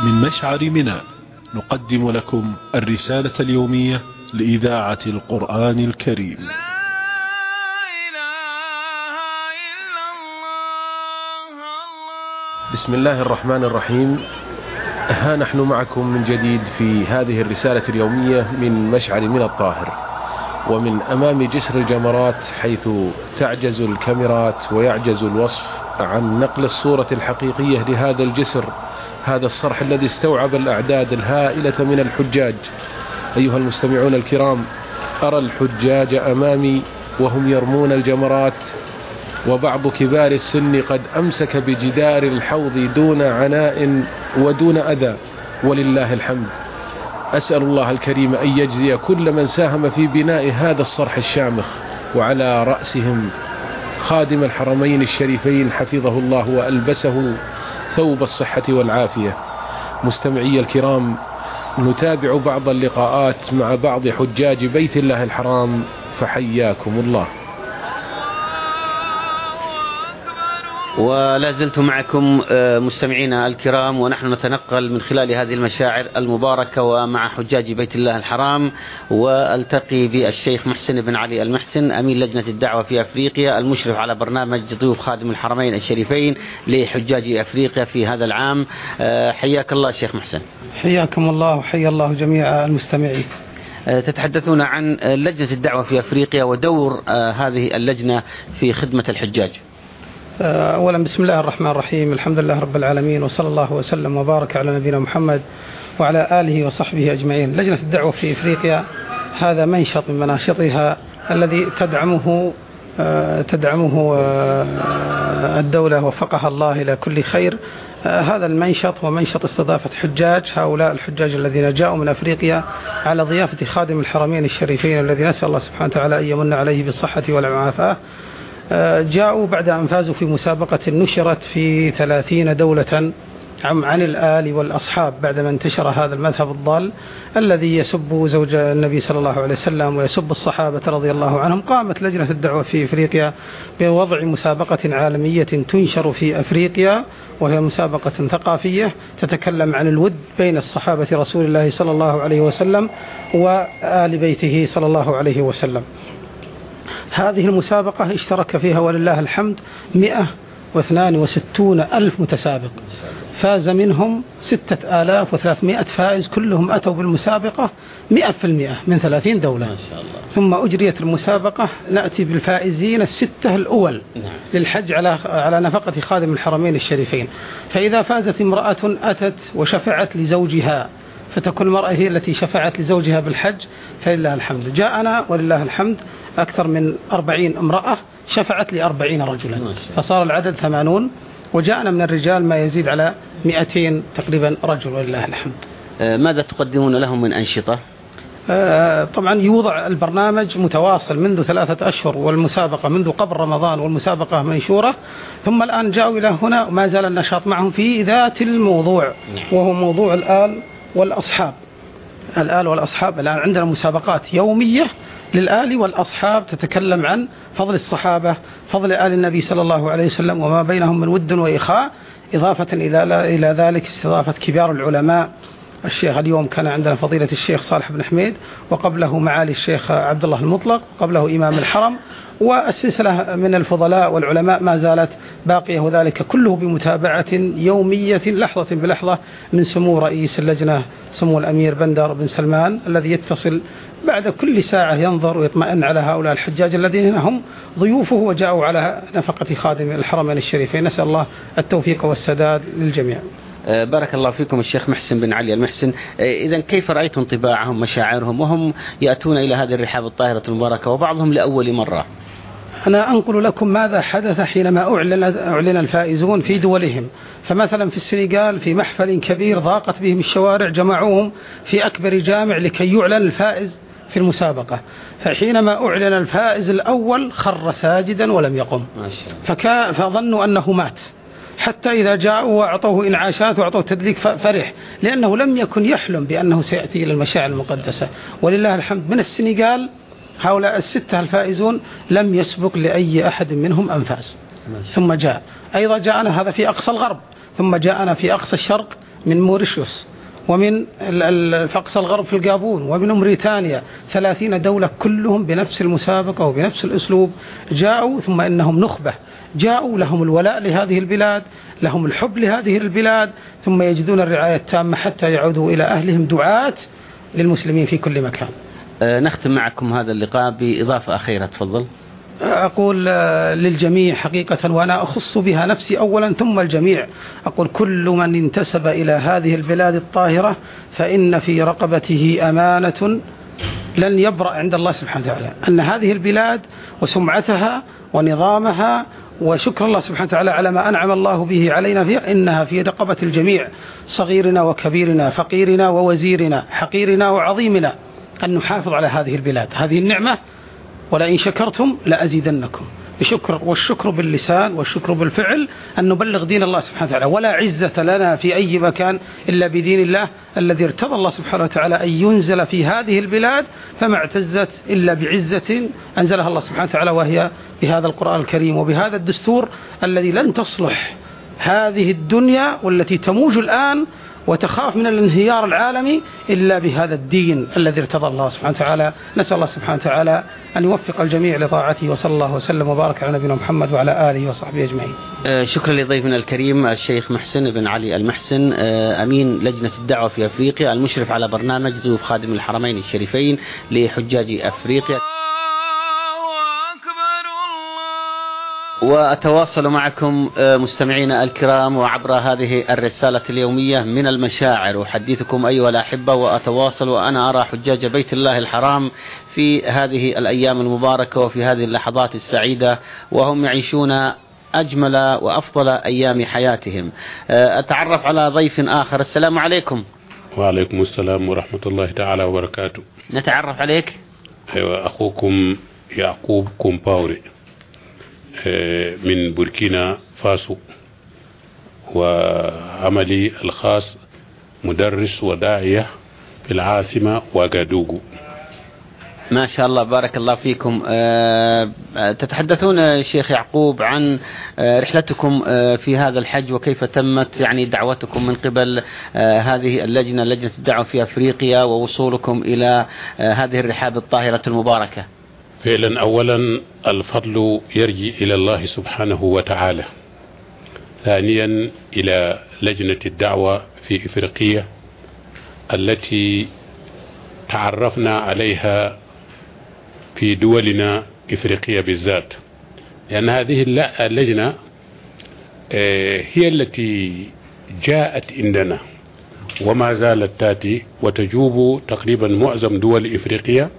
من مشعر منى. نقدم لكم الرسالة اليومية لإذاعة القرآن الكريم. بسم الله الرحمن الرحيم. ها نحن معكم من جديد في هذه الرسالة اليومية من مشعر من الطاهر ومن أمام جسر الجمرات حيث تعجز الكاميرات ويعجز الوصف عن نقل الصورة الحقيقية لهذا الجسر هذا الصرح الذي استوعب الأعداد الهائلة من الحجاج. أيها المستمعون الكرام أرى الحجاج أمامي وهم يرمون الجمرات وبعض كبار السن قد أمسك بجدار الحوض دون عناء ودون أذى ولله الحمد. أسأل الله الكريم أن يجزي كل من ساهم في بناء هذا الصرح الشامخ وعلى رأسهم خادم الحرمين الشريفين حفظه الله وألبسه ثوب الصحة والعافية. مستمعي الكرام نتابع بعض اللقاءات مع بعض حجاج بيت الله الحرام فحياكم الله. ولا زلت معكم مستمعينا الكرام ونحن نتنقل من خلال هذه المشاعر المباركة ومع حجاج بيت الله الحرام والتقي بالشيخ محسن بن علي المحسن أمين لجنة الدعوة في أفريقيا المشرف على برنامج ضيوف خادم الحرمين الشريفين لحجاج أفريقيا في هذا العام. حياك الله شيخ محسن. حياكم الله وحيا الله جميع المستمعين. تتحدثون عن لجنة الدعوة في أفريقيا ودور هذه اللجنة في خدمة الحجاج. أولا بسم الله الرحمن الرحيم الحمد لله رب العالمين وصلى الله وسلم وبارك على نبينا محمد وعلى آله وصحبه أجمعين. لجنة الدعوة في إفريقيا هذا منشط من مناشطها الذي تدعمه تدعمه الدولة وفقها الله إلى كل خير. هذا المنشط هو منشط استضافة حجاج هؤلاء الحجاج الذين جاءوا من أفريقيا على ضيافة خادم الحرمين الشريفين الذي نسأل الله سبحانه وتعالى أن يمن عليه بالصحة والعافية. جاءوا بعد أن فازوا في مسابقة نشرت في ثلاثين دولة عن الآل والأصحاب بعدما انتشر هذا المذهب الضال الذي يسب زوج النبي صلى الله عليه وسلم ويسب الصحابة رضي الله عنهم. قامت لجنة الدعوة في أفريقيا بوضع مسابقة عالمية تنشر في أفريقيا وهي مسابقة ثقافية تتكلم عن الود بين الصحابة رسول الله صلى الله عليه وسلم وآل بيته صلى الله عليه وسلم. هذه المسابقة اشترك فيها ولله الحمد 162 ألف متسابق فاز منهم 6300 فائز كلهم أتوا بالمسابقة 100% من 30 دولة ما شاء الله. ثم أجريت المسابقة نأتي بالفائزين الستة الأول نعم. للحج على على نفقة خادم الحرمين الشريفين فإذا فازت امرأة أتت وشفعت لزوجها فتكون المرأة هي التي شفعت لزوجها بالحج فلله الحمد. جاءنا ولله الحمد أكثر من أربعين امرأة شفعت لأربعين رجلا. فصار العدد ثمانون وجاءنا من الرجال ما يزيد على مئتين تقريبا رجل ولله الحمد. ماذا تقدمون لهم من أنشطة؟ طبعا يوضع البرنامج متواصل منذ ثلاثة أشهر والمسابقة منذ قبل رمضان والمسابقة منشورة. ثم الآن جاءوا إلى هنا وما زال النشاط معهم في ذات الموضوع وهو موضوع الآل والأصحاب. الآل والأصحاب الآن عندنا مسابقات يومية للآل والأصحاب تتكلم عن فضل الصحابة فضل آل النبي صلى الله عليه وسلم وما بينهم من ود وإخاء إضافة إلى ذلك استضافة كبار العلماء. الشيخ اليوم كان عندنا فضيلة الشيخ صالح بن حميد وقبله معالي الشيخ عبد الله المطلق وقبله إمام الحرم والسلسلة من الفضلاء والعلماء ما زالت باقية وذلك كله بمتابعة يومية لحظة بلحظة من سمو رئيس اللجنة سمو الأمير بندر بن سلمان الذي يتصل بعد كل ساعة ينظر ويطمئن على هؤلاء الحجاج الذين هم ضيوفه وجاءوا على نفقة خادم الحرمين الشريفين. نسأل الله التوفيق والسداد للجميع. بارك الله فيكم الشيخ محسن بن علي المحسن. إذا كيف رأيتم طباعهم مشاعرهم؟ وهم يأتون إلى هذه الرحاب الطاهرة المباركة وبعضهم لأول مرة. أنا أنقل لكم ماذا حدث حينما أعلن, أعلن الفائزون في دولهم. فمثلا في السنغال في محفل كبير ضاقت بهم الشوارع جمعوهم في أكبر جامع لكي يعلن الفائز في المسابقة. فحينما أعلن الفائز الأول خر ساجدا ولم يقم. فكا فظنوا أنه مات. حتى إذا جاءوا وأعطوه إنعاشات وأعطوه تدليك فرح لأنه لم يكن يحلم بأنه سيأتي إلى المشاعر المقدسة. ولله الحمد من السنغال هؤلاء الستة الفائزون لم يسبق لأي أحد منهم أنفاس. ثم جاء. أيضا جاءنا هذا في أقصى الغرب ثم جاءنا في أقصى الشرق من موريشيوس ومن فقس الغرب في الجابون ومن موريتانيا. ثلاثين دولة كلهم بنفس المسابقة وبنفس الأسلوب جاءوا ثم إنهم نخبة. جاءوا لهم الولاء لهذه البلاد لهم الحب لهذه البلاد ثم يجدون الرعاية التامة حتى يعودوا إلى أهلهم. دعاة للمسلمين في كل مكان. أه، نختم معكم هذا اللقاء بإضافة أخيرة تفضل. أقول آه، للجميع حقيقة وأنا أخص بها نفسي أولا ثم الجميع. أقول كل من انتسب إلى هذه البلاد الطاهرة فإن في رقبته أمانة لن يبرأ عند الله سبحانه وتعالى. أن هذه البلاد وسمعتها ونظامها وشكر الله سبحانه وتعالى على ما أنعم الله به علينا فيها إنها في رقبة الجميع صغيرنا وكبيرنا فقيرنا ووزيرنا حقيرنا وعظيمنا. أن نحافظ على هذه البلاد. هذه النعمة ولئن شكرتم لأزيدنكم. بشكر والشكر باللسان والشكر بالفعل أن نبلغ دين الله سبحانه وتعالى. ولا عزة لنا في أي مكان إلا بدين الله الذي ارتضى الله سبحانه وتعالى أن ينزل في هذه البلاد فما اعتزت إلا بعزة أنزلها الله سبحانه وتعالى وهي بهذا القرآن الكريم وبهذا الدستور الذي لن تصلح هذه الدنيا والتي تموج الآن وتخاف من الانهيار العالمي إلا بهذا الدين الذي ارتضى الله سبحانه وتعالى. نسأل الله سبحانه وتعالى أن يوفق الجميع لطاعته وصلى الله وسلم وبارك على نبينا محمد وعلى آله وصحبه أجمعين. آه، شكرا لضيفنا الكريم الشيخ محسن بن علي المحسن آه، أمين لجنة الدعوة في أفريقيا المشرف على برنامج ضيوف خادم الحرمين الشريفين لحجاج أفريقيا. وأتواصل معكم آه، مستمعينا الكرام وعبر هذه الرسالة اليومية من المشاعر. أحدثكم أيها الأحبة وأتواصل وأنا أرى حجاج بيت الله الحرام في هذه الأيام المباركة وفي هذه اللحظات السعيدة وهم يعيشون أجمل وأفضل أيام حياتهم. آه، أتعرف على ضيف آخر. السلام عليكم. وعليكم السلام ورحمة الله تعالى وبركاته. نتعرف عليك؟ أيوة أخوكم يعقوب كومباوري. من بوركينا فاسو وعملي الخاص مدرس وداعية في العاصمة واغادوغو. ما شاء الله بارك الله فيكم. آه، تتحدثون شيخ يعقوب عن آه، رحلتكم في هذا الحج وكيف تمت يعني دعوتكم من قبل هذه اللجنة لجنة الدعوة في أفريقيا ووصولكم إلى هذه الرحاب الطاهرة المباركة؟ فعلا أولا الفضل يرجي إلى الله سبحانه وتعالى ثانيا إلى لجنة الدعوة في إفريقيا التي تعرفنا عليها في دولنا إفريقيا بالذات. لأن هذه اللجنة آه، هي التي جاءت عندنا وما زالت تأتي وتجوب تقريبا معظم دول إفريقيا.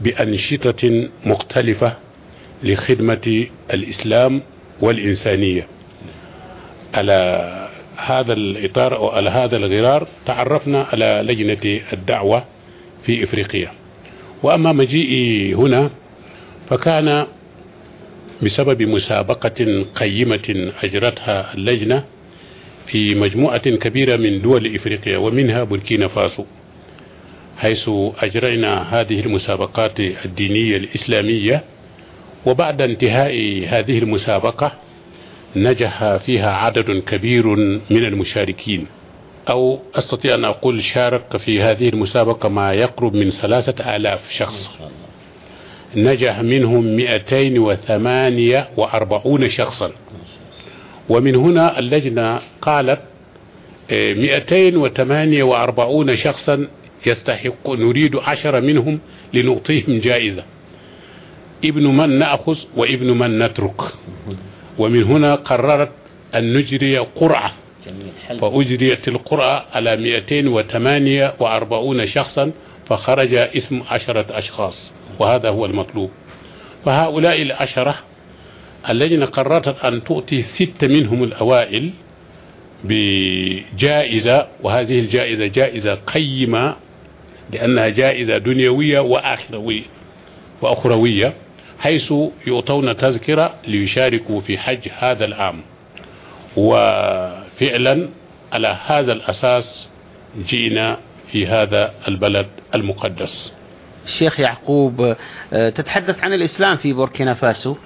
بأنشطة مختلفة لخدمة الإسلام والإنسانية. على هذا الإطار أو على هذا الغرار تعرفنا على لجنة الدعوة في إفريقيا. وأما مجيئي هنا فكان بسبب مسابقة قيمة أجرتها اللجنة في مجموعة كبيرة من دول إفريقيا ومنها بوركينا فاسو. حيث أجرينا هذه المسابقات الدينية الإسلامية وبعد انتهاء هذه المسابقة نجح فيها عدد كبير من المشاركين. أو أستطيع أن أقول شارك في هذه المسابقة ما يقرب من ثلاثة آلاف شخص. نجح منهم 248 شخصا. ومن هنا اللجنة قالت 248 آه، شخصا يستحق نريد عشرة منهم لنعطيهم جائزة. ابن من نأخذ وابن من نترك. ومن هنا قررت أن نجري قرعة. فأجريت القرعة على 248 شخصا فخرج اسم عشرة أشخاص وهذا هو المطلوب. فهؤلاء العشرة اللجنة قررت أن تؤتي ستة منهم الأوائل بجائزة وهذه الجائزة جائزة قيمة لأنها جائزة دنيوية وآخروية وأخروية حيث يعطون تذكرة ليشاركوا في حج هذا العام. وفعلا على هذا الأساس جئنا في هذا البلد المقدس. الشيخ يعقوب آه، تتحدث عن الإسلام في بوركينا فاسو؟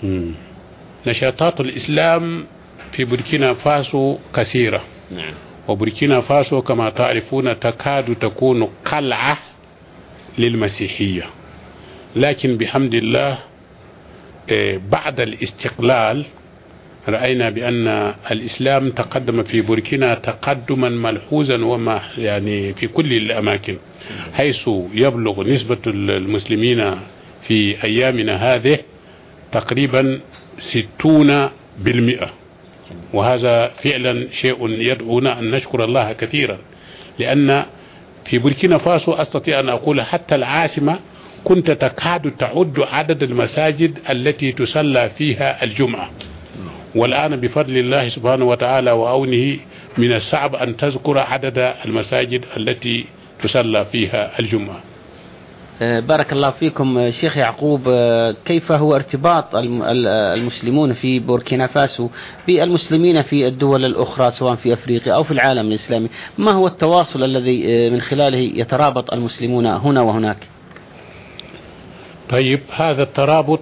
نشاطات الإسلام في بوركينا فاسو كثيرة. نعم. وبوركينا فاسو كما تعرفون تكاد تكون قلعة للمسيحية. لكن بحمد الله آه، بعد الاستقلال رأينا بأن الإسلام تقدم في بوركينا تقدما ملحوظا وما يعني في كل الأماكن حيث يبلغ نسبة المسلمين في أيامنا هذه تقريبا ستون بالمئة. وهذا فعلا شيء يدعونا أن نشكر الله كثيرا لأن في بوركينا فاسو أستطيع أن أقول حتى العاصمة كنت تكاد تعد عدد المساجد التي تسلى فيها الجمعة. والآن بفضل الله سبحانه وتعالى وعونه من الصعب أن تذكر عدد المساجد التي تسلى فيها الجمعة. بارك الله فيكم آه، شيخ يعقوب آه، كيف هو ارتباط الم- ال- آه، المسلمون في بوركينا فاسو بالمسلمين في الدول الأخرى سواء في أفريقيا أو في العالم الإسلامي؟ ما هو التواصل الذي آه، من خلاله يترابط المسلمون هنا وهناك؟ طيب هذا الترابط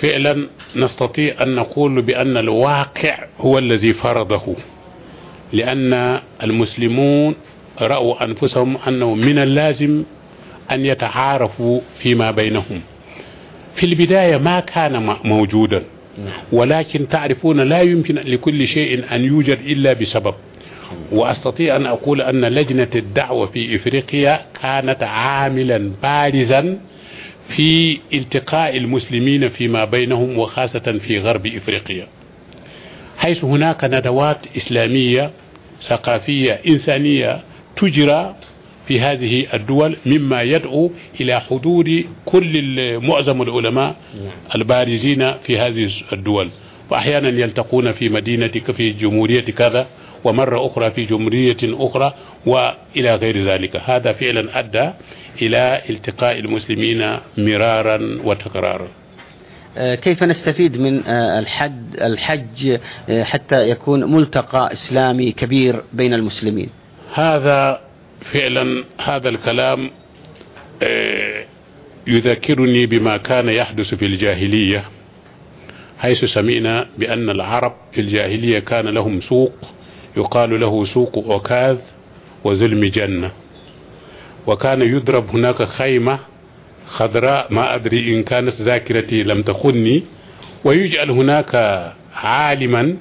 فعلا نستطيع أن نقول بأن الواقع هو الذي فرضه لأن المسلمون رأوا أنفسهم أنه من اللازم أن يتعارفوا فيما بينهم. في البداية ما كان موجودا. ولكن تعرفون لا يمكن لكل شيء أن يوجد إلا بسبب. وأستطيع أن أقول أن لجنة الدعوة في إفريقيا كانت عاملا بارزا في التقاء المسلمين فيما بينهم وخاصة في غرب إفريقيا. حيث هناك ندوات إسلامية ثقافية إنسانية تجرى في هذه الدول مما يدعو إلى حضور كل معظم العلماء البارزين في هذه الدول. وأحيانا يلتقون في مدينة في جمهورية كذا ومرة أخرى في جمهورية أخرى وإلى غير ذلك. هذا فعلا أدى إلى التقاء المسلمين مرارا وتكرارا. آه، كيف نستفيد من آه، الحد الحج آه، حتى يكون ملتقى إسلامي كبير بين المسلمين؟ هذا فعلا هذا الكلام آه، يذكرني بما كان يحدث في الجاهلية حيث سمعنا بأن العرب في الجاهلية كان لهم سوق يقال له سوق أكاذ وظلم جنة. وكان يضرب هناك خيمة خضراء ما أدري إن كانت ذاكرتي لم تخني ويجعل هناك عالما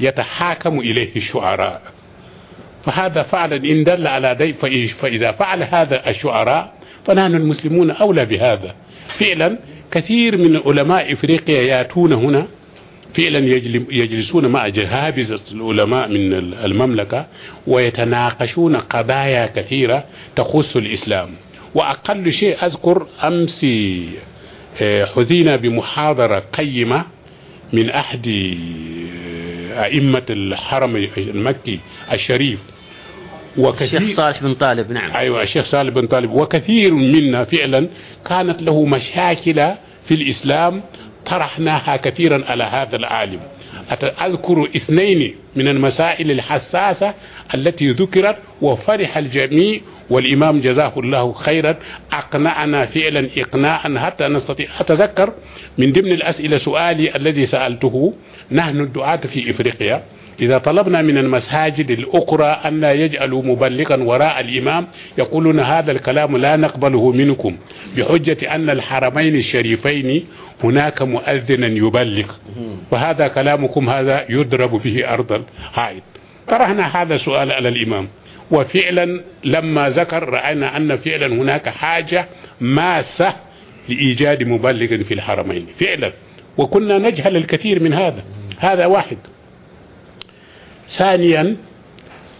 يتحاكم إليه الشعراء فهذا فعلا إن دل على فإ- فإذا فعل هذا الشعراء فنحن المسلمون أولى بهذا. فعلا كثير من علماء إفريقيا يأتون هنا فعلا يجل- يجلسون مع جهابزة العلماء من ال- المملكة ويتناقشون قضايا كثيرة تخص الإسلام. وأقل شيء أذكر أمس آه، حظينا بمحاضرة قيمة من أحد آه، أئمة الحرم المكي الشريف. وكثير الشيخ صالح بن طالب نعم. أيوة الشيخ صالح بن طالب. وكثير منا فعلا كانت له مشاكل في الإسلام طرحناها كثيرا على هذا العالم. أذكر اثنين من المسائل الحساسة التي ذكرت وفرح الجميع والإمام جزاه الله خيرا أقنعنا فعلا إقناعا حتى نستطيع. أتذكر من ضمن الأسئلة سؤالي الذي سألته نحن الدعاة في إفريقيا. إذا طلبنا من المساجد الأخرى أن لا يجعلوا مبلغا وراء الإمام يقولون هذا الكلام لا نقبله منكم بحجة أن الحرمين الشريفين هناك مؤذنا يبلغ. وهذا كلامكم هذا يضرب به أرض الحائط. طرحنا هذا السؤال على الإمام. وفعلا لما ذكر رأينا أن فعلا هناك حاجة ماسة لإيجاد مبلغ في الحرمين. فعلا. وكنا نجهل الكثير من هذا. هذا واحد. ثانيا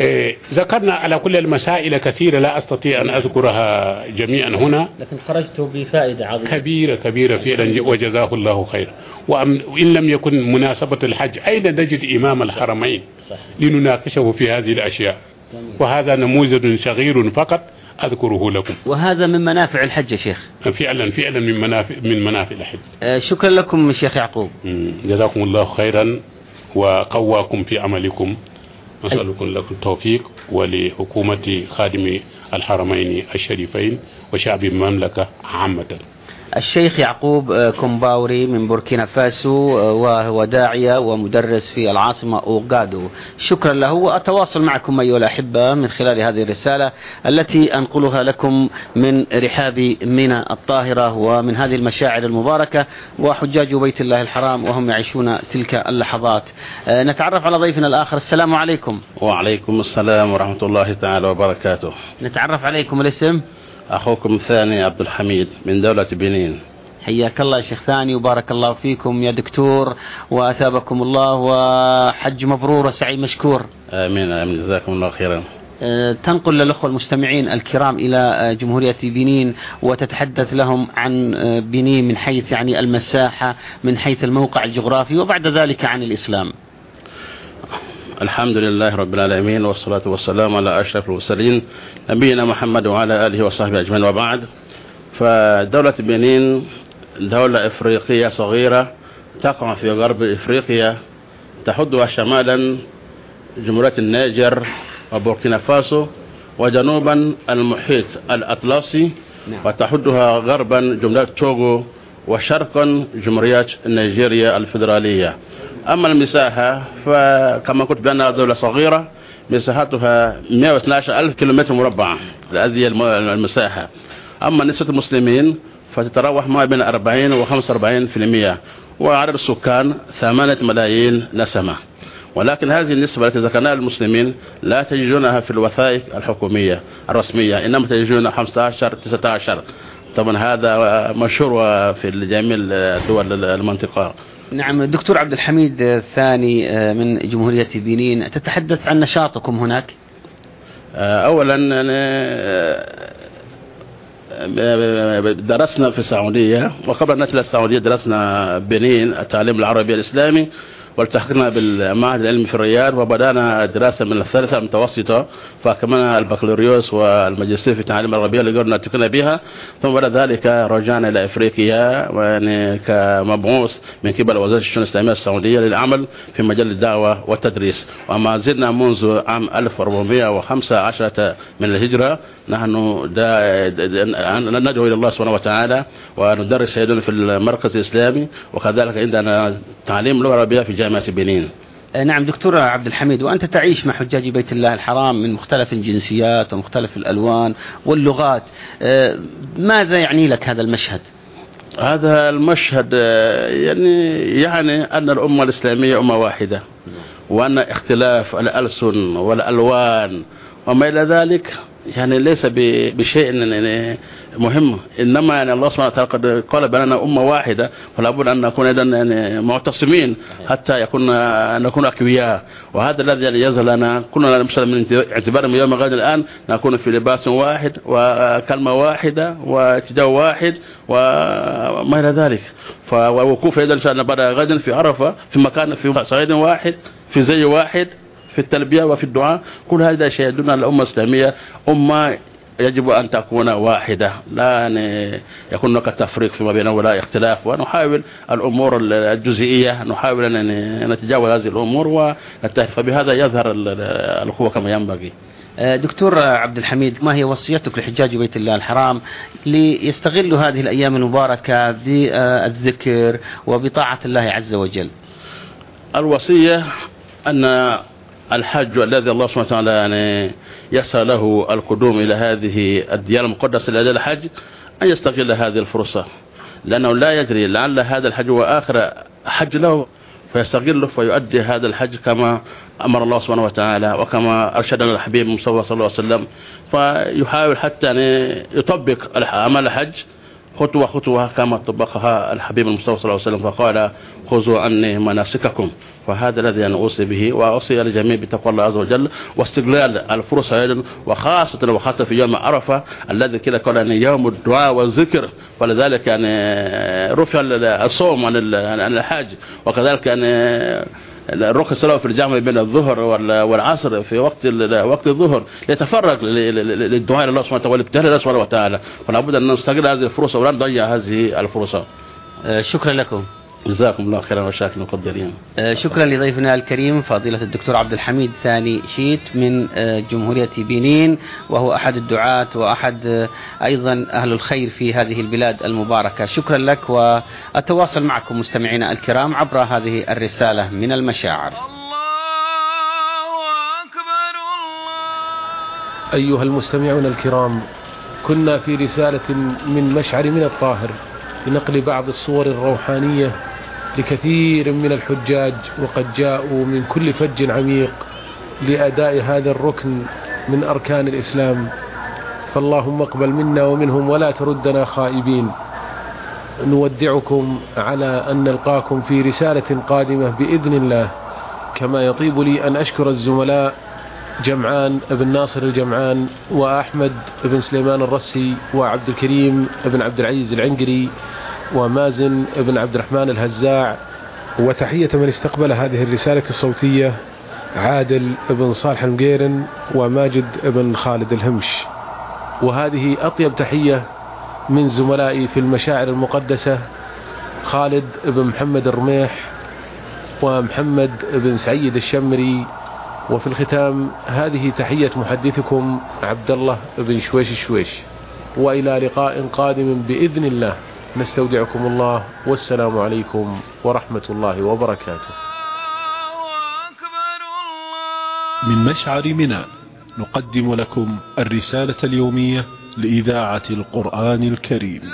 إيه، ذكرنا على كل المسائل كثيرة لا أستطيع أن أذكرها جميعا هنا. لكن خرجت بفائدة عظيمة. كبيرة كبيرة فعلا وجزاه الله خيرا. وإن لم يكن مناسبة الحج أين نجد إمام الحرمين؟ صح لنناقشه في هذه الأشياء. وهذا نموذج صغير فقط أذكره لكم. وهذا من منافع الحج يا شيخ. فعلا فعلا من منافع من منافع الحج. آه، شكرا لكم شيخ يعقوب. جزاكم الله خيرا. وقواكم في عملكم. نسألكم لكم التوفيق ولحكومة خادم الحرمين الشريفين وشعب المملكة عامة. الشيخ يعقوب آه، كومباوري من بوركينا فاسو آه، وهو داعية ومدرس في العاصمة أوغادو. شكرا له وأتواصل معكم أيها الأحبة من خلال هذه الرسالة التي أنقلها لكم من رحاب منى الطاهرة ومن هذه المشاعر المباركة وحجاج بيت الله الحرام وهم يعيشون تلك اللحظات. آه، نتعرف على ضيفنا الآخر. السلام عليكم. وعليكم السلام ورحمة الله تعالى وبركاته. نتعرف عليكم الاسم. أخوكم الثاني عبد الحميد من دولة بنين. حياك الله يا شيخ ثاني وبارك الله فيكم يا دكتور وأثابكم الله وحج مبرور وسعي مشكور. آمين آمين جزاكم الله خيرا. أه، تنقل للأخوة المستمعين الكرام إلى أه، جمهورية بنين وتتحدث لهم عن أه، بنين من حيث يعني المساحة من حيث الموقع الجغرافي وبعد ذلك عن الإسلام. الحمد لله رب العالمين والصلاة والسلام على أشرف المرسلين نبينا محمد وعلى آله وصحبه أجمعين وبعد فدولة بنين دولة إفريقية صغيرة تقع في غرب إفريقيا تحدها شمالا جمهورية النيجر وبوركينا فاسو وجنوبا المحيط الأطلسي. وتحدها غربا جمهورية توغو وشرقا جمهورية نيجيريا الفيدرالية أما المساحة فكما قلت بأنها دولة صغيرة مساحتها 112 ألف كيلومتر مربع هذه الم- المساحة. أما نسبة المسلمين فتتراوح ما بين 40 و 45 في المية وعدد السكان 8 ملايين نسمة. ولكن هذه النسبة التي ذكرناها للمسلمين لا تجدونها في الوثائق الحكومية الرسمية إنما تجدونها 15 19 طبعا هذا مشهور في جميع دول المنطقة. نعم دكتور عبد الحميد الثاني أه، من جمهورية بنين. تتحدث عن نشاطكم هناك؟ اولا آه، درسنا في السعودية وقبل أن نأتي السعودية درسنا بنين التعليم العربي الإسلامي. والتحقنا بالمعهد العلمي في الرياض وبدأنا دراسة من الثالثة المتوسطة فكملنا البكالوريوس والماجستير في التعليم العربي اللي قدرنا نتقن بها ثم بعد ذلك رجعنا إلى إفريقيا يعني كمبعوث من قبل وزارة الشؤون الإسلامية السعودية للعمل في مجال الدعوة والتدريس. وما زلنا منذ عام 1415 من الهجرة نحن ندعو إلى الله سبحانه وتعالى وندرس أيضا في المركز الإسلامي وكذلك عندنا تعليم اللغة العربية في جامعة بنين. أه، نعم دكتور عبد الحميد وأنت تعيش مع حجاج بيت الله الحرام من مختلف الجنسيات ومختلف الألوان واللغات. أه، ماذا يعني لك هذا المشهد؟ هذا المشهد آه، يعني يعني أن الأمة الإسلامية أمة واحدة وأن اختلاف الألسن والألوان وما إلى ذلك يعني ليس بشيء يعني مهم. إنما يعني الله سبحانه وتعالى قد قال باننا أمة واحدة فلا بد أن نكون اذا يعني معتصمين حتى يكون نكون أقوياء. وهذا الذي يعني يظهر لنا. كلنا مثلا من اعتبار من يوم غد الآن نكون في لباس واحد وكلمة واحدة واتجاه واحد وما إلى ذلك. فوقوف أيضا ان شاء الله بعد غد في عرفة في مكان في صعيد واحد في زي واحد في التلبية وفي الدعاء. كل هذا على الأمة الإسلامية أمة يجب أن تكون واحدة. لا يعني يكون هناك تفريق فيما بيننا ولا اختلاف. ونحاول الأمور الجزئية نحاول أن نتجاوز هذه الأمور ونتهف فبهذا يظهر ال- الأخوة كما ينبغي. أه، دكتور عبد الحميد ما هي وصيتك لحجاج بيت الله الحرام ليستغلوا هذه الأيام المباركة بالذكر وبطاعة الله عز وجل؟ الوصية أن الحج الذي الله سبحانه وتعالى يعني يسر له القدوم إلى هذه الديار المقدسة إلى الحج أن يستغل هذه الفرصة. لأنه لا يدري لعل هذا الحج هو آخر حج له فيستغله فيؤدي هذا الحج كما أمر الله سبحانه وتعالى وكما أرشدنا الحبيب صلى الله عليه وسلم. فيحاول حتى يعني يطبق أعمال الحج خطوة خطوة كما طبقها الحبيب المصطفى صلى الله عليه وسلم فقال خذوا عني مناسككم. فهذا الذي أنا أوصي به وأوصي الجميع بتقوى الله عز وجل واستغلال الفرصة أيضا وخاصة وخاصة في يوم عرفة الذي كده قال أن يوم الدعاء والذكر. فلذلك يعني رفع الصوم عن ال- عن الحاج وكذلك يعني الركن له في الجامع بين الظهر وال- والعصر في وقت وقت الظهر ليتفرغ للدعاء لله سبحانه وتعالى والابتهال لله سبحانه وتعالى. فلا بد أن نستغل هذه الفرصة ولا نضيع هذه الفرصة. أه، شكرا لكم. جزاكم الله خيرا وشاكرا مقدرين آه، شكرا لضيفنا الكريم فضيلة الدكتور عبد الحميد ثاني شيت من آه، جمهورية بنين وهو أحد الدعاة وأحد آه، أيضا أهل الخير في هذه البلاد المباركة. شكرا لك وأتواصل معكم مستمعينا الكرام عبر هذه الرسالة من المشاعر. أيها المستمعون الكرام كنا في رسالة من مشعر من الطاهر لنقل بعض الصور الروحانية لكثير من الحجاج وقد جاءوا من كل فج عميق لأداء هذا الركن من أركان الإسلام. فاللهم اقبل منا ومنهم ولا تردنا خائبين. نودعكم على أن نلقاكم في رسالة قادمة بإذن الله. كما يطيب لي أن أشكر الزملاء جمعان بن ناصر الجمعان وأحمد بن سليمان الرسي وعبد الكريم بن عبد العزيز العنقري ومازن بن عبد الرحمن الهزاع وتحية من استقبل هذه الرسالة الصوتية عادل بن صالح المقيرن وماجد بن خالد الهمش. وهذه أطيب تحية من زملائي في المشاعر المقدسة خالد بن محمد الرميح ومحمد بن سعيد الشمري. وفي الختام هذه تحية محدثكم عبد الله بن شويش شويش وإلى لقاء قادم بإذن الله. نستودعكم الله والسلام عليكم ورحمة الله وبركاته. من مشعر منى نقدم لكم الرسالة اليومية لإذاعة القرآن الكريم.